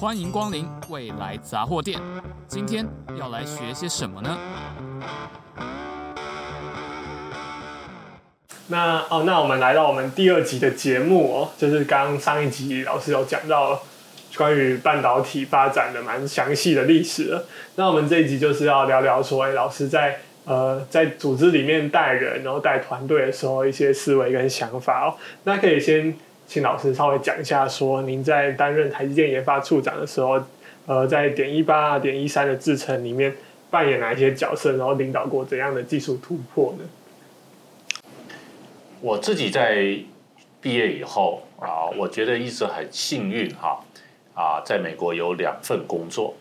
欢迎光临未来杂货店。今天要来学些什么呢？那哦，那我们来到我们第二集的节目哦，就是刚上一集老师有讲到关于半导体发展的蛮详细的历史了。那我们这一集就是要聊聊说，哎，老师在呃在组织里面带人，然后带团队的时候一些思维跟想法哦。那可以先。请老师稍微讲一下，说您在担任台积电研发处长的时候，呃，在点一八、点一三的制程里面扮演哪一些角色，然后领导过怎样的技术突破呢？我自己在毕业以后啊，我觉得一直很幸运哈啊，在美国有两份工作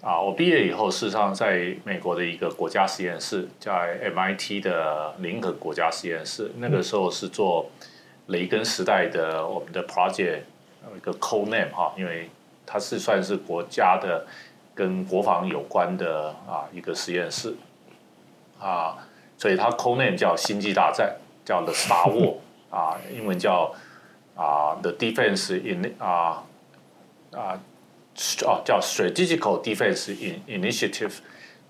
啊。我毕业以后，事实上在美国的一个国家实验室，在 MIT 的林肯国家实验室，那个时候是做。雷根时代的我们的 project 有一个 code name 哈，因为它是算是国家的跟国防有关的啊一个实验室啊，所以它 code name 叫星际大战，叫 The Star War 啊，英文叫啊 The Defense in 啊啊哦叫 Strategical Defense Initiative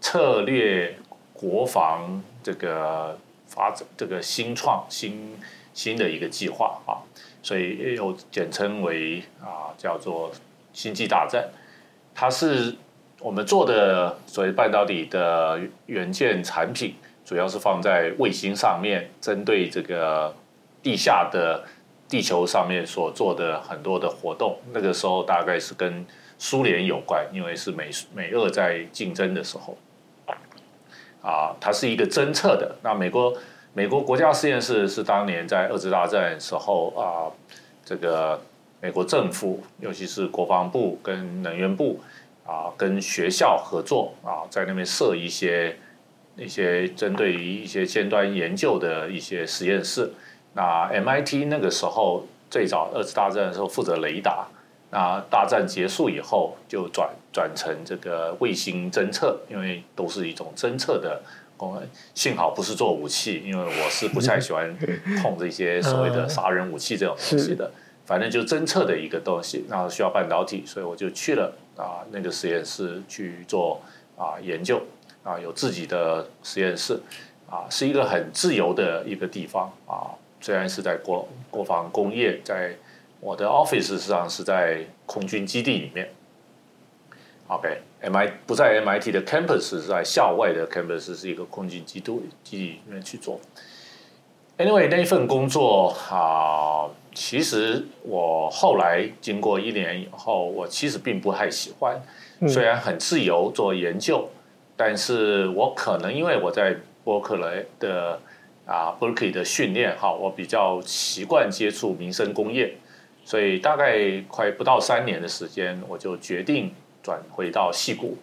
策略国防这个发展这个新创新。新的一个计划啊，所以又简称为啊叫做星际大战。它是我们做的所谓半导体的元件产品，主要是放在卫星上面，针对这个地下的地球上面所做的很多的活动。那个时候大概是跟苏联有关，因为是美美俄在竞争的时候啊，它是一个侦测的。那美国。美国国家实验室是当年在二次大战时候啊，这个美国政府，尤其是国防部跟能源部啊，跟学校合作啊，在那边设一些一些针对于一些尖端研究的一些实验室。那 MIT 那个时候最早二次大战的时候负责雷达，那大战结束以后就转转成这个卫星侦测，因为都是一种侦测的。幸好不是做武器，因为我是不太喜欢 碰这些所谓的杀人武器这种东西的。反正就侦测的一个东西，然后需要半导体，所以我就去了啊那个实验室去做啊研究啊，有自己的实验室啊，是一个很自由的一个地方啊。虽然是在国国防工业，在我的 office 实际上是在空军基地里面。OK，MI 不在 MIT 的 campus，是在校外的 campus，是一个空军基地基地里面去做。Anyway，那一份工作啊，其实我后来经过一年以后，我其实并不太喜欢。虽然很自由做研究，但是我可能因为我在伯克莱的啊 Berkeley 的训练，哈，我比较习惯接触民生工业，所以大概快不到三年的时间，我就决定。转回到戏谷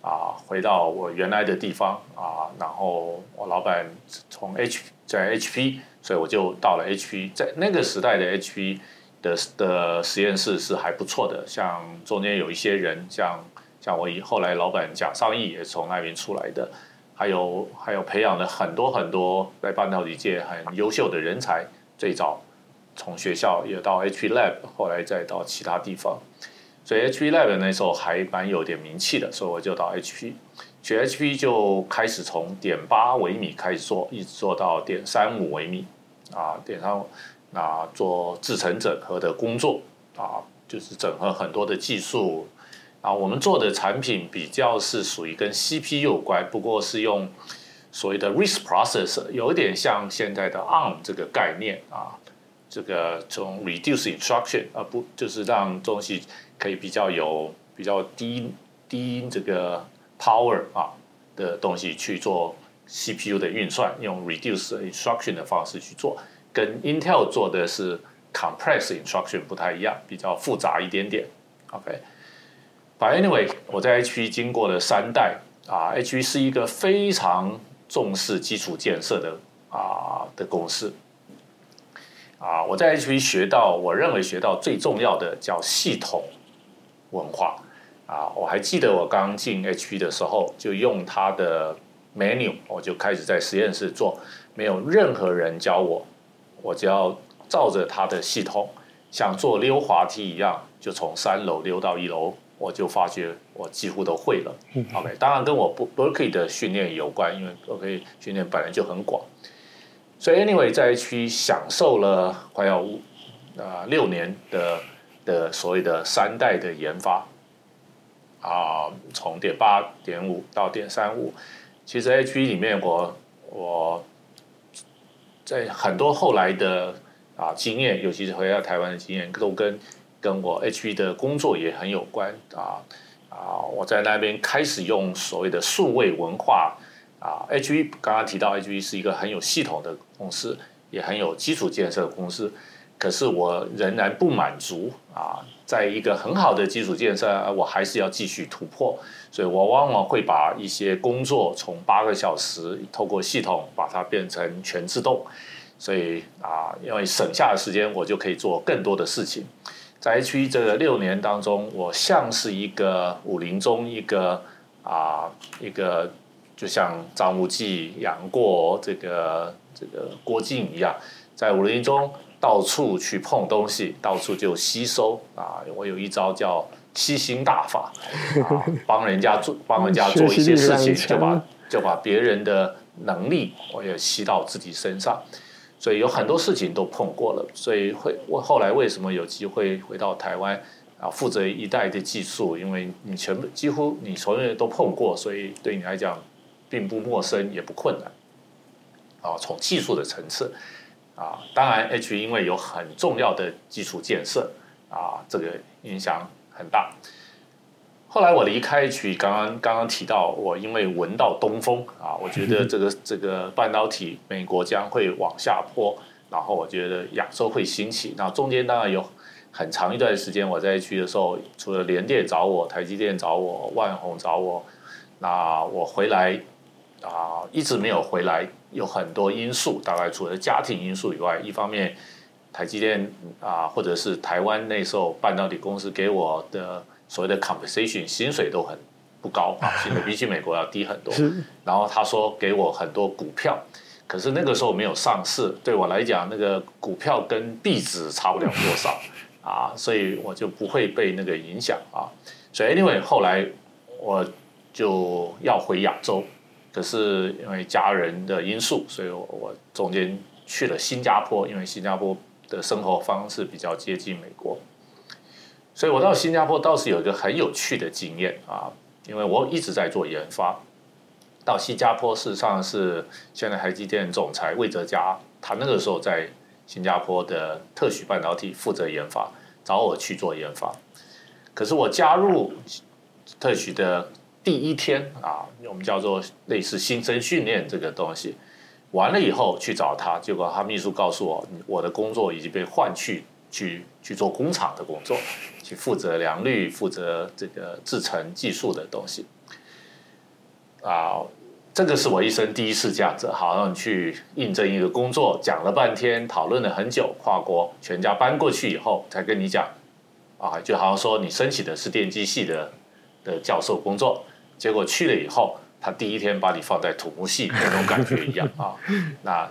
啊，回到我原来的地方啊，然后我老板从 H 在 HP，所以我就到了 HP。在那个时代的 HP 的的实验室是还不错的，像中间有一些人，像像我以后来老板蒋尚义也从那边出来的，还有还有培养了很多很多在半导体界很优秀的人才，最早从学校也到 HP Lab，后来再到其他地方。所以 HP Lab 那时候还蛮有点名气的，所以我就到 HP，去 HP 就开始从点八微米开始做，一直做到点三五微米，啊，点三五，那做制程整合的工作，啊，就是整合很多的技术，啊，我们做的产品比较是属于跟 CPU 有关，不过是用所谓的 RISC processor，有点像现在的 ARM 这个概念啊，这个从 reduce instruction 啊，不就是让东西。可以比较有比较低低这个 power 啊的东西去做 CPU 的运算，用 reduce instruction 的方式去做，跟 Intel 做的是 compress instruction 不太一样，比较复杂一点点。OK，But anyway，我在 HP 经过了三代啊，HP 是一个非常重视基础建设的啊的公司啊，我在 HP 学到，我认为学到最重要的叫系统。文化啊，我还记得我刚进 HP 的时候，就用它的 menu，我就开始在实验室做，没有任何人教我，我只要照着它的系统像坐溜滑梯一样，就从三楼溜到一楼，我就发觉我几乎都会了。OK，当然跟我 Berkeley 的训练有关，因为 Berkeley 训练本来就很广。所以 anyway，在去享受了快要五啊六年的的所谓的三代的研发啊，从点八点五到点三五，其实 HP 里面我我在很多后来的。啊，经验，尤其是回到台湾的经验，都跟跟我 H 的工作也很有关啊啊！我在那边开始用所谓的数位文化啊，HP 刚刚提到 HP 是一个很有系统的公司，也很有基础建设的公司，可是我仍然不满足啊，在一个很好的基础建设，我还是要继续突破，所以我往往会把一些工作从八个小时透过系统把它变成全自动。所以啊，因为省下的时间，我就可以做更多的事情。在 HP 这个六年当中，我像是一个武林中一个啊，一个就像张无忌、杨过这个这个郭靖一样，在武林中到处去碰东西，到处就吸收啊。我有一招叫吸星大法啊，帮人家做帮人家做一些事情，就把就把别人的能力我也吸到自己身上。所以有很多事情都碰过了，所以会我后来为什么有机会回到台湾啊，负责一代的技术？因为你全部几乎你所有人都碰过，所以对你来讲并不陌生，也不困难。啊，从技术的层次啊，当然 H 因为有很重要的基础建设啊，这个影响很大。后来我离开 H，刚刚刚刚提到，我因为闻到东风啊，我觉得这个 这个半导体美国将会往下坡，然后我觉得亚洲会兴起。那中间当然有很长一段时间我在 H 的时候，除了联电找我、台积电找我、万宏找我，那我回来啊一直没有回来，有很多因素，大概除了家庭因素以外，一方面台积电啊或者是台湾那时候半导体公司给我的。所谓的 compensation 薪水都很不高啊，薪水比起美国要低很多。然后他说给我很多股票，可是那个时候没有上市，对我来讲那个股票跟币值差不了多少 啊，所以我就不会被那个影响啊。所以 anyway 后来我就要回亚洲，可是因为家人的因素，所以我我中间去了新加坡，因为新加坡的生活方式比较接近美国。所以我到新加坡倒是有一个很有趣的经验啊，因为我一直在做研发。到新加坡事实上是现在台积电总裁魏哲家，他那个时候在新加坡的特许半导体负责研发，找我去做研发。可是我加入特许的第一天啊，我们叫做类似新生训练这个东西，完了以后去找他，结果他秘书告诉我，我的工作已经被换去。去去做工厂的工作，去负责良率，负责这个制程技术的东西。啊，这个是我一生第一次这样子，好像去应征一个工作，讲了半天，讨论了很久，跨国全家搬过去以后，才跟你讲，啊，就好像说你申请的是电机系的的教授工作，结果去了以后，他第一天把你放在土木系那种感觉一样啊，那。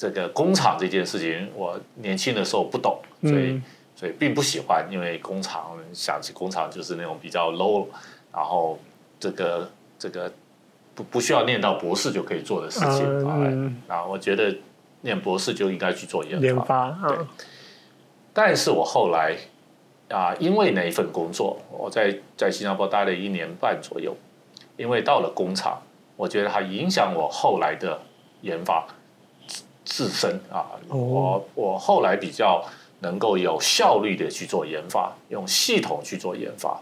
这个工厂这件事情，我年轻的时候不懂，所以所以并不喜欢，因为工厂想起工厂就是那种比较 low，然后这个这个不不需要念到博士就可以做的事情啊。那我觉得念博士就应该去做研发。对。但是我后来啊，因为那一份工作，我在在新加坡待了一年半左右，因为到了工厂，我觉得它影响我后来的研发。自身啊，我我后来比较能够有效率的去做研发，用系统去做研发。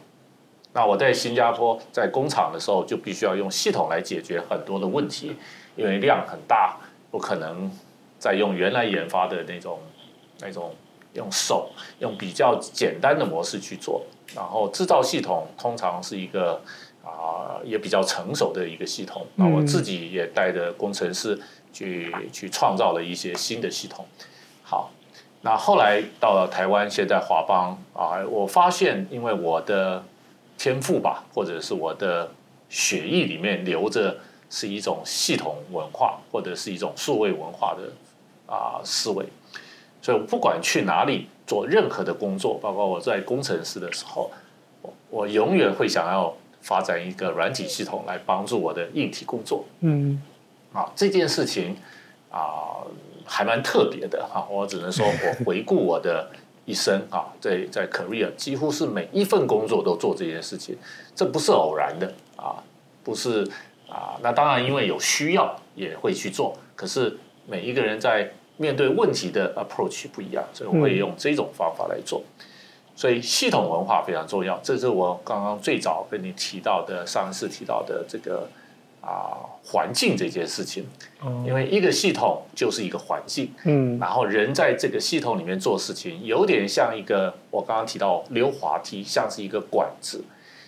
那我在新加坡在工厂的时候，就必须要用系统来解决很多的问题，因为量很大，不可能再用原来研发的那种那种用手用比较简单的模式去做。然后制造系统通常是一个啊也比较成熟的一个系统。那我自己也带着工程师。去去创造了一些新的系统，好，那后来到了台湾，现在华邦啊，我发现因为我的天赋吧，或者是我的血液里面流着是一种系统文化，或者是一种数位文化的啊思维，所以我不管去哪里做任何的工作，包括我在工程师的时候，我我永远会想要发展一个软体系统来帮助我的硬体工作。嗯，啊，这件事情啊还蛮特别的哈，我只能说我回顾我的一生啊，在在 career 几乎是每一份工作都做这件事情，这不是偶然的啊，不是啊，那当然因为有需要也会去做，可是每一个人在面对问题的 approach 不一样，所以我会用这种方法来做。所以系统文化非常重要，这是我刚刚最早跟你提到的，上一次提到的这个啊环境这件事情。因为一个系统就是一个环境，嗯，然后人在这个系统里面做事情，有点像一个我刚刚提到溜滑梯，像是一个管子，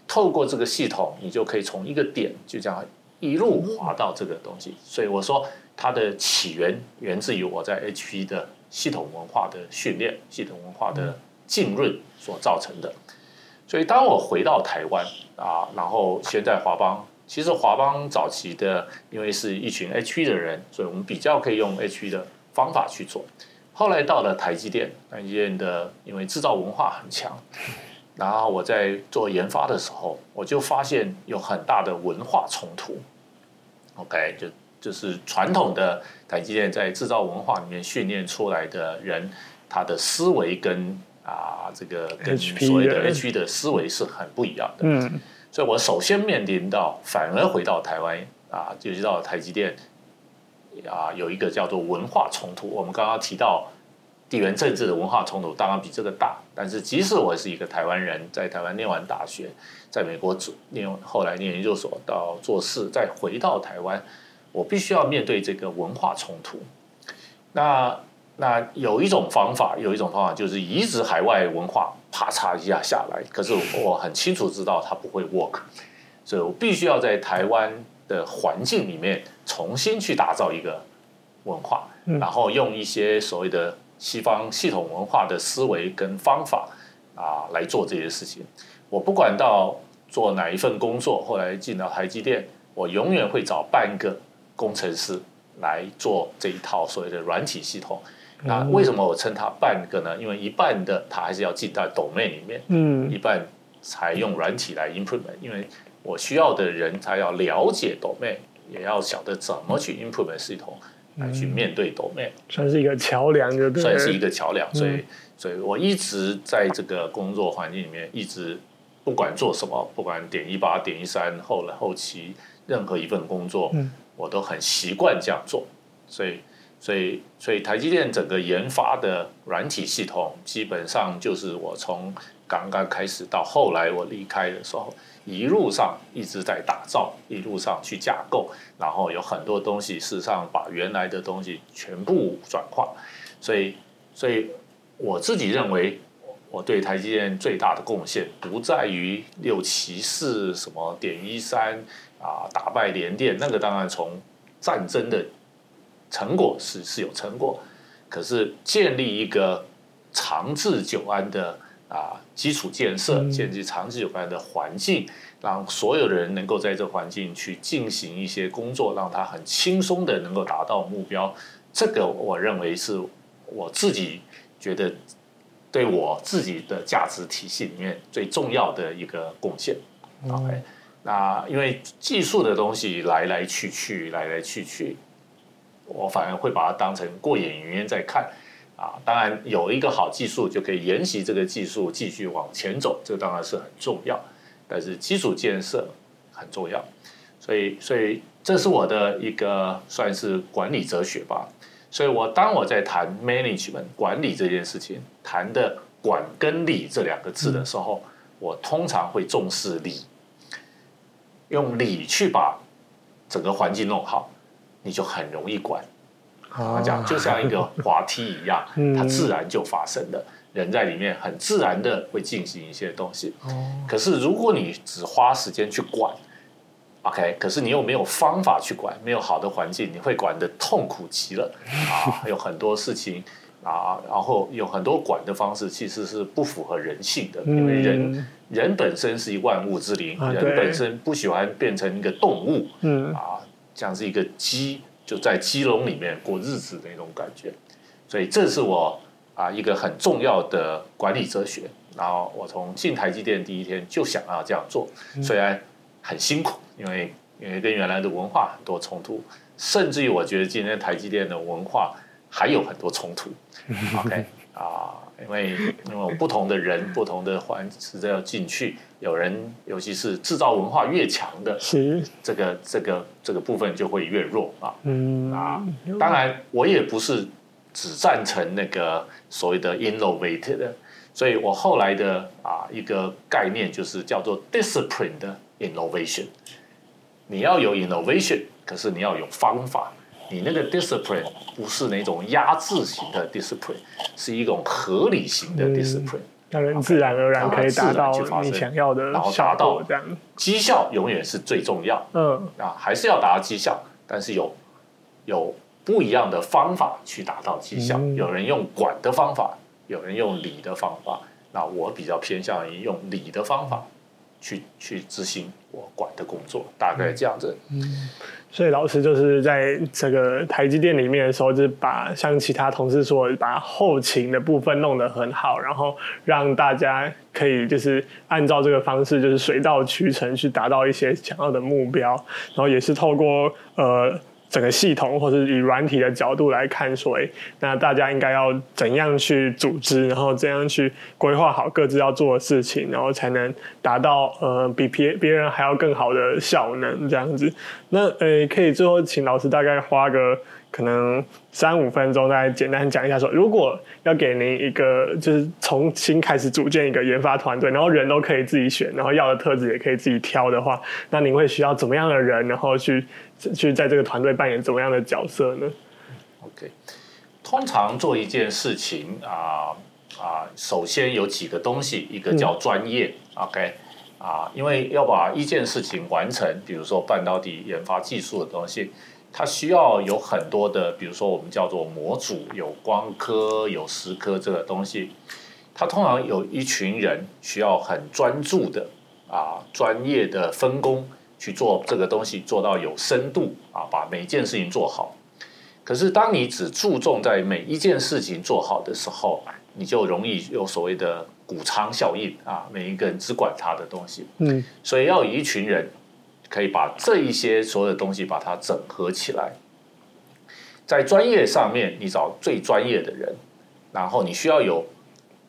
透过这个系统，你就可以从一个点就这样一路滑到这个东西。所以我说它的起源源自于我在 HP 的系统文化的训练，系统文化的浸润。所造成的，所以当我回到台湾啊，然后现在华邦，其实华邦早期的，因为是一群 HP 的人，所以我们比较可以用 HP 的方法去做。后来到了台积电，台积电的因为制造文化很强，然后我在做研发的时候，我就发现有很大的文化冲突。OK，就就是传统的台积电在制造文化里面训练出来的人，他的思维跟啊，这个跟所谓的 HP 的思维是很不一样的。嗯，所以我首先面临到，反而回到台湾啊，就是到台积电啊，有一个叫做文化冲突。我们刚刚提到地缘政治的文化冲突，当然比这个大。但是即使我是一个台湾人，在台湾念完大学，在美国念后来念研究所到做事，再回到台湾，我必须要面对这个文化冲突。那那有一种方法，有一种方法就是移植海外文化，啪嚓一下下来。可是我很清楚知道它不会 work，所以我必须要在台湾的环境里面重新去打造一个文化，然后用一些所谓的西方系统文化的思维跟方法啊来做这些事情。我不管到做哪一份工作，后来进到台积电，我永远会找半个工程师来做这一套所谓的软体系统。那为什么我称它半个呢？因为一半的它还是要进到 domain 里面，嗯，一半才用软体来 implement。因为我需要的人他要了解 domain，也要晓得怎么去 implement 系统来去面对 domain，算是一个桥梁，就对，算是一个桥梁。所以，所以我一直在这个工作环境里面，一直不管做什么，不管点一八、点一三，后来后期任何一份工作，我都很习惯这样做，所以。所以，所以台积电整个研发的软体系统，基本上就是我从刚刚开始到后来我离开的时候，一路上一直在打造，一路上去架构，然后有很多东西，事实上把原来的东西全部转化。所以，所以我自己认为，我对台积电最大的贡献，不在于六七四什么点一三啊，打败联电，那个当然从战争的。成果是是有成果，可是建立一个长治久安的啊基础建设，建立长治久安的环境，让所有的人能够在这环境去进行一些工作，让他很轻松的能够达到目标。这个我认为是我自己觉得对我自己的价值体系里面最重要的一个贡献。OK，那因为技术的东西来来去去，来来去去。我反而会把它当成过眼云烟在看，啊，当然有一个好技术就可以沿袭这个技术继续往前走，这当然是很重要。但是基础建设很重要，所以所以这是我的一个算是管理哲学吧。所以我当我在谈 management 管理这件事情，谈的管跟理这两个字的时候，我通常会重视理，用理去把整个环境弄好。你就很容易管，啊，这样就像一个滑梯一样，它自然就发生了。人在里面很自然的会进行一些东西。可是如果你只花时间去管，OK，可是你又没有方法去管，没有好的环境，你会管的痛苦极了啊！有很多事情啊，然后有很多管的方式其实是不符合人性的，因为人人本身是一万物之灵，人本身不喜欢变成一个动物，啊。像是一个鸡，就在鸡笼里面过日子的那种感觉，所以这是我啊一个很重要的管理哲学。然后我从进台积电第一天就想要这样做，虽然很辛苦，因为因为跟原来的文化很多冲突，甚至于我觉得今天台积电的文化还有很多冲突。OK 啊，因为因为不同的人、不同的环境都要进去，有人尤其是制造文化越强的，是这个这个这个部分就会越弱啊。嗯啊，当然我也不是只赞成那个所谓的 innovative 的。所以我后来的啊一个概念就是叫做 discipline 的 innovation。你要有 innovation，可是你要有方法。你那个 discipline 不是那种压制型的 discipline，是一种合理型的 discipline，让人自然而然可以达到你想要的效果。这样绩效永远是最重要。嗯啊，还是要达到绩效，但是有有不一样的方法去达到绩效。有人用管的方法。有人用理的方法，那我比较偏向于用理的方法去去执行我管的工作，大概这样子。嗯，所以老师就是在这个台积电里面的时候，就是把像其他同事说，把后勤的部分弄得很好，然后让大家可以就是按照这个方式，就是水到渠成去达到一些想要的目标，然后也是透过呃。整个系统，或是以软体的角度来看，所以，那大家应该要怎样去组织，然后怎样去规划好各自要做的事情，然后才能达到呃比别别人还要更好的效能这样子。那呃，可以最后请老师大概花个。可能三五分钟，再简单讲一下说，如果要给您一个，就是重新开始组建一个研发团队，然后人都可以自己选，然后要的特质也可以自己挑的话，那您会需要怎么样的人，然后去去在这个团队扮演怎么样的角色呢？OK，通常做一件事情啊啊，首先有几个东西，一个叫专业、嗯、，OK 啊，因为要把一件事情完成，比如说半导体研发技术的东西。它需要有很多的，比如说我们叫做模组，有光科，有蚀刻这个东西。它通常有一群人需要很专注的啊，专业的分工去做这个东西，做到有深度啊，把每一件事情做好。可是当你只注重在每一件事情做好的时候，你就容易有所谓的谷仓效应啊，每一个人只管他的东西。嗯，所以要有一群人。可以把这一些所有的东西把它整合起来，在专业上面你找最专业的人，然后你需要有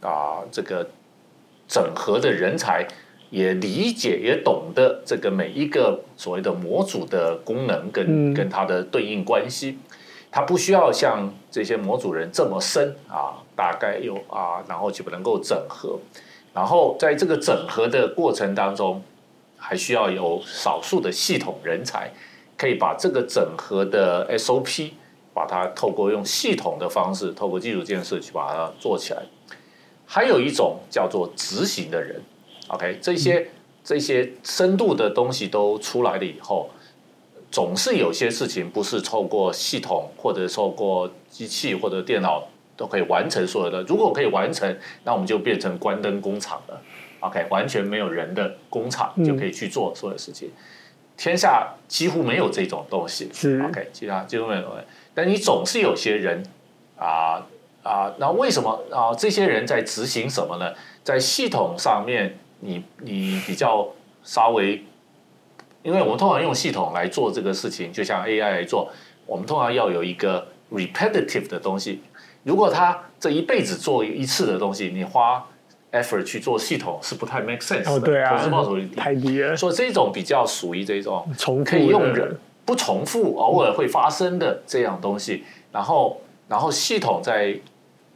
啊这个整合的人才，也理解也懂得这个每一个所谓的模组的功能跟跟它的对应关系，它不需要像这些模组人这么深啊，大概有啊，然后就不能够整合，然后在这个整合的过程当中。还需要有少数的系统人才，可以把这个整合的 SOP，把它透过用系统的方式，透过基础建设去把它做起来。还有一种叫做执行的人，OK，这些这些深度的东西都出来了以后，总是有些事情不是透过系统或者透过机器或者电脑都可以完成所有的。如果可以完成，那我们就变成关灯工厂了。OK，完全没有人的工厂就可以去做所有事情，嗯、天下几乎没有这种东西。是 OK，其他几乎没有。但你总是有些人啊啊，那为什么啊？这些人在执行什么呢？在系统上面你，你你比较稍微，因为我们通常用系统来做这个事情，就像 AI 来做，我们通常要有一个 repetitive 的东西。如果他这一辈子做一次的东西，你花。Effort 去做系统是不太 make sense 的，哦对啊，投资报酬率太低了。所以这种比较属于这种重可以用人不重复，偶尔会发生的这样东西。然后，然后系统在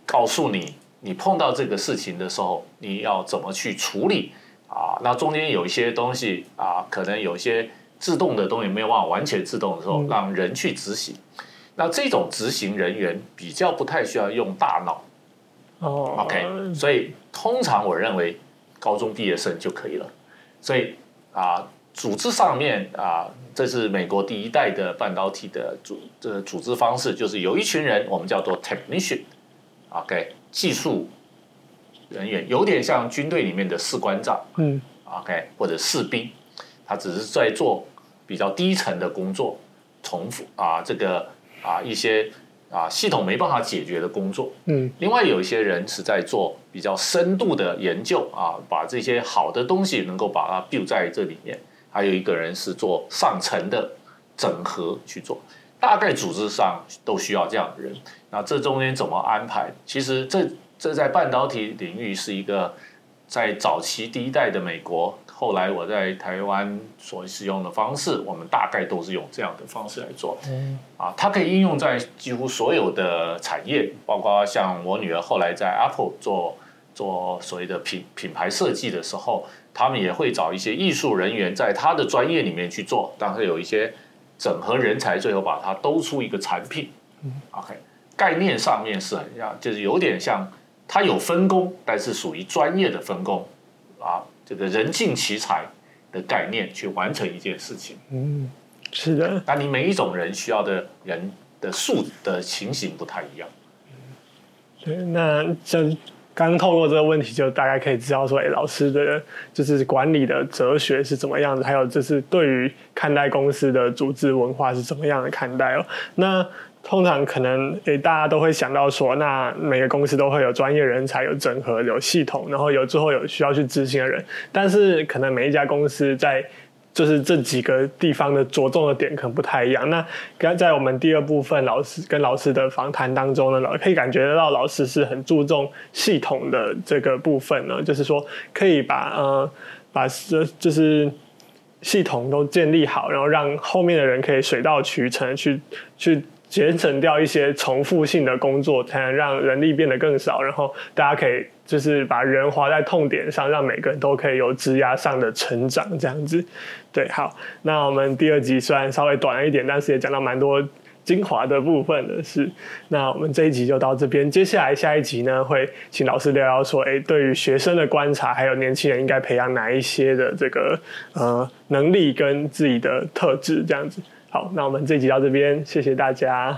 告诉你，你碰到这个事情的时候，你要怎么去处理啊？那中间有一些东西啊，可能有一些自动的东西没有办法完全自动的时候，让人去执行。那这种执行人员比较不太需要用大脑。哦，OK，所以通常我认为高中毕业生就可以了。所以啊，组织上面啊，这是美国第一代的半导体的组这组织方式，就是有一群人，我们叫做 technician，OK，技术人员，有点像军队里面的士官长，嗯，OK，或者士兵，他只是在做比较低层的工作，重复啊，这个啊一些。啊系统没办法解决的工作。嗯，另外有一些人是在做比较深度的研究啊，把这些好的东西能够把它 build 在这里面。还有一个人是做上层的整合去做，大概组织上都需要这样的人。那这中间怎么安排？其实这这在半导体领域是一个在早期第一代的美国，后来我在台湾所使用的方式，我们大概都是用这样的方式来做。嗯，啊，它可以应用在几乎所有的产业，包括像我女儿后来在 Apple 做做所谓的品品牌设计的时候。他们也会找一些艺术人员在他的专业里面去做，但是有一些整合人才，最后把它兜出一个产品。嗯，OK，概念上面是很像，就是有点像，它有分工，但是属于专业的分工啊，这个人尽其才的概念去完成一件事情。嗯，是的。那你每一种人需要的人的数的情形不太一样。对，那这。刚透过这个问题，就大概可以知道说，哎，老师的就是管理的哲学是怎么样的，还有就是对于看待公司的组织文化是怎么样的看待哦。那通常可能，诶，大家都会想到说，那每个公司都会有专业人才，有整合，有系统，然后有之后有需要去执行的人，但是可能每一家公司在就是这几个地方的着重的点可能不太一样。那刚在我们第二部分老师跟老师的访谈当中呢，老可以感觉得到老师是很注重系统的这个部分呢，就是说可以把呃把这就是系统都建立好，然后让后面的人可以水到渠成去去。节省掉一些重复性的工作，才能让人力变得更少，然后大家可以就是把人划在痛点上，让每个人都可以有职涯上的成长，这样子。对，好，那我们第二集虽然稍微短了一点，但是也讲到蛮多精华的部分的是。那我们这一集就到这边，接下来下一集呢，会请老师聊聊说，哎，对于学生的观察，还有年轻人应该培养哪一些的这个呃能力跟自己的特质，这样子。好，那我们这集到这边，谢谢大家。